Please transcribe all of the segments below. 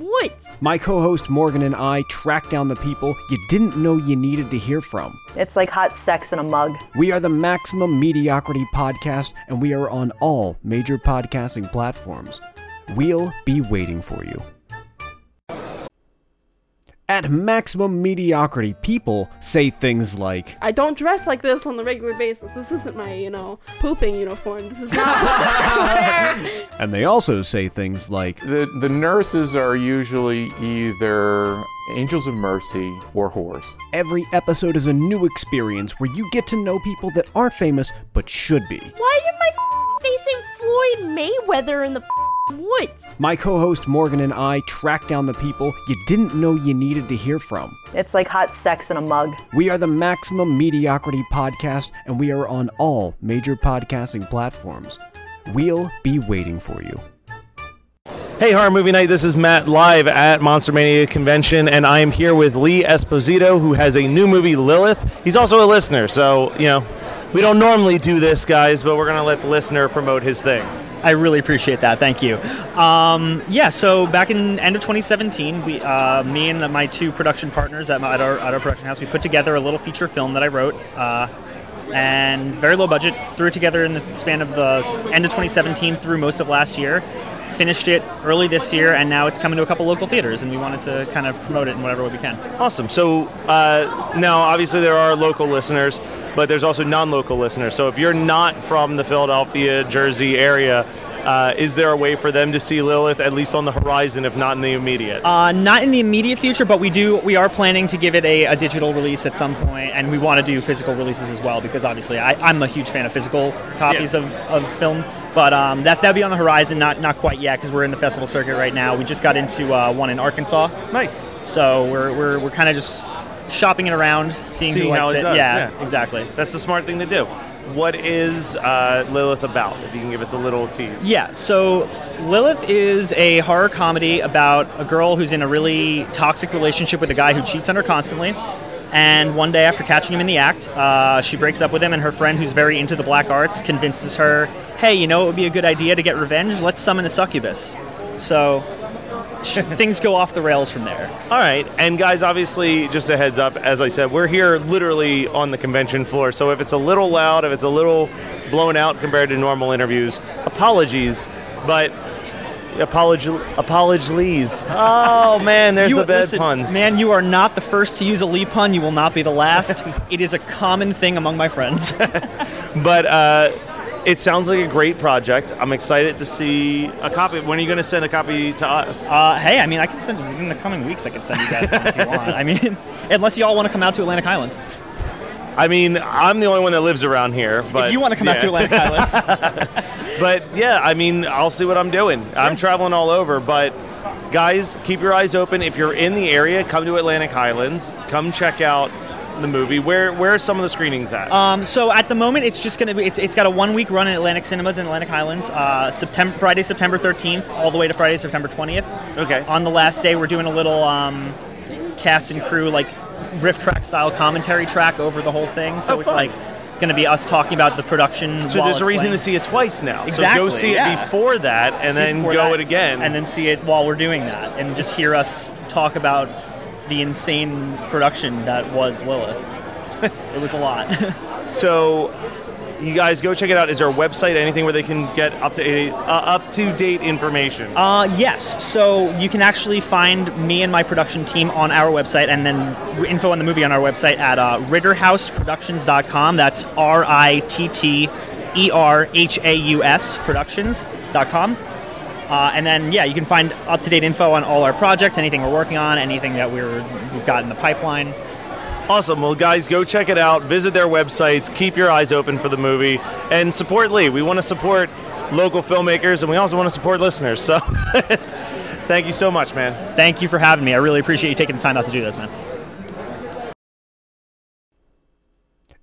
woods? My co host Morgan and I track down the people you didn't know you needed to hear from. It's like hot sex in a mug. We are the Maximum Mediocrity Podcast, and we are on all major podcasting platforms. We'll be waiting for you. At maximum mediocrity, people say things like, I don't dress like this on the regular basis. This isn't my, you know, pooping uniform. This is not. and they also say things like, The, the nurses are usually either angels of mercy or whores. Every episode is a new experience where you get to know people that aren't famous but should be. Why did my f- facing Floyd Mayweather in the f- woods? My co host Morgan and I track down the people you didn't know you needed to hear from. It's like hot sex in a mug. We are the Maximum Mediocrity Podcast, and we are on all major podcasting platforms. We'll be waiting for you. Hey, Horror Movie Night, this is Matt live at Monster Mania Convention, and I am here with Lee Esposito, who has a new movie, Lilith. He's also a listener, so, you know, we don't normally do this, guys, but we're going to let the listener promote his thing. I really appreciate that. Thank you. Um, yeah, so back in end of 2017, we, uh, me and my two production partners at, my, at, our, at our production house, we put together a little feature film that I wrote. Uh, and very low budget. Threw it together in the span of the end of 2017 through most of last year. Finished it early this year, and now it's coming to a couple local theaters, and we wanted to kind of promote it in whatever way we can. Awesome. So uh, now, obviously, there are local listeners, but there's also non-local listeners. So if you're not from the Philadelphia, Jersey area, uh, is there a way for them to see Lilith at least on the horizon, if not in the immediate? Uh, not in the immediate future, but we do. We are planning to give it a, a digital release at some point, and we want to do physical releases as well because obviously I, I'm a huge fan of physical copies Yeah. of, of films. But um, that that'll be on the horizon, not not quite yet because we're in the festival circuit right now. We just got into uh, one in Arkansas, nice. so we're we're, we're kind of just shopping it around, seeing See who likes it it. does, yeah, yeah. exactly. That's the smart thing to do. What is uh, Lilith about? If you can give us a little tease. Yeah, so Lilith is a horror comedy about a girl who's in a really toxic relationship with a guy who cheats on her constantly. And one day, after catching him in the act, uh, she breaks up with him, and her friend, who's very into the black arts, convinces her, hey, you know, it would be a good idea to get revenge? Let's summon a succubus. So things go off the rails from there. All right, and guys, obviously, just a heads up, as I said, we're here literally on the convention floor. So if it's a little loud, if it's a little blown out compared to normal interviews, apologies, but apology, apologies. Oh man, there's You- the bad listen, puns. Man, you are not the first to use a Lee pun. You will not be the last. it is a common thing among my friends. But uh, it sounds like a great project. I'm excited to see a copy. When are you going to send a copy to us? Uh, hey, I mean, I can send in the coming weeks. I can send you guys one if you want. I mean, unless y'all want to come out to Atlantic Highlands. I mean, I'm the only one that lives around here. But if you want to come out to. Atlantic Highlands, But yeah, I mean, I'll see what I'm doing. I'm traveling all over, but guys, keep your eyes open. If you're in the area, come to Atlantic Highlands. Come check out the movie. Where where are some of the screenings at? um, so at the moment, it's just gonna be. It's, it's got a one week run in Atlantic Cinemas in Atlantic Highlands. Uh, September, Friday, September 13th, all the way to Friday, September 20th. okay. On the last day, we're doing a little um, cast and crew like riff track style commentary track over the whole thing. So Oh, it's like going to be us talking about the production. So there's a reason playing. to see it twice now. Exactly, So go see yeah. it before that, and See then go that, it again. and then see it while we're doing that, and just hear us talk about the insane production that was Lilith. it was a lot. So you guys go check it out. Is there a website, anything where they can get up to uh, up to date information? Uh, yes. So you can actually find me and my production team on our website, and then info on the movie on our website at uh, RitterhausProductions.com. That's R I T T E R H A U S Productions.com. Uh, and then, yeah, you can find up to date info on all our projects, anything we're working on, anything that we're, we've got in the pipeline. Awesome. Well, guys, go check it out. Visit their websites. Keep your eyes open for the movie and support Lee. We want to support local filmmakers and we also want to support listeners. So, thank you so much, man. Thank you for having me. I really appreciate you taking the time out to do this, man.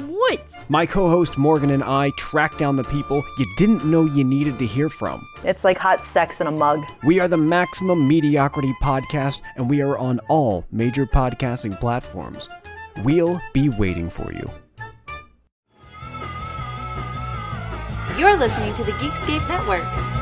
woods? My co host Morgan and I track down the people you didn't know you needed to hear from. It's like hot sex in a mug. We are the Maximum Mediocrity Podcast, and we are on all major podcasting platforms. We'll be waiting for you. You're listening to the Geekscape Network.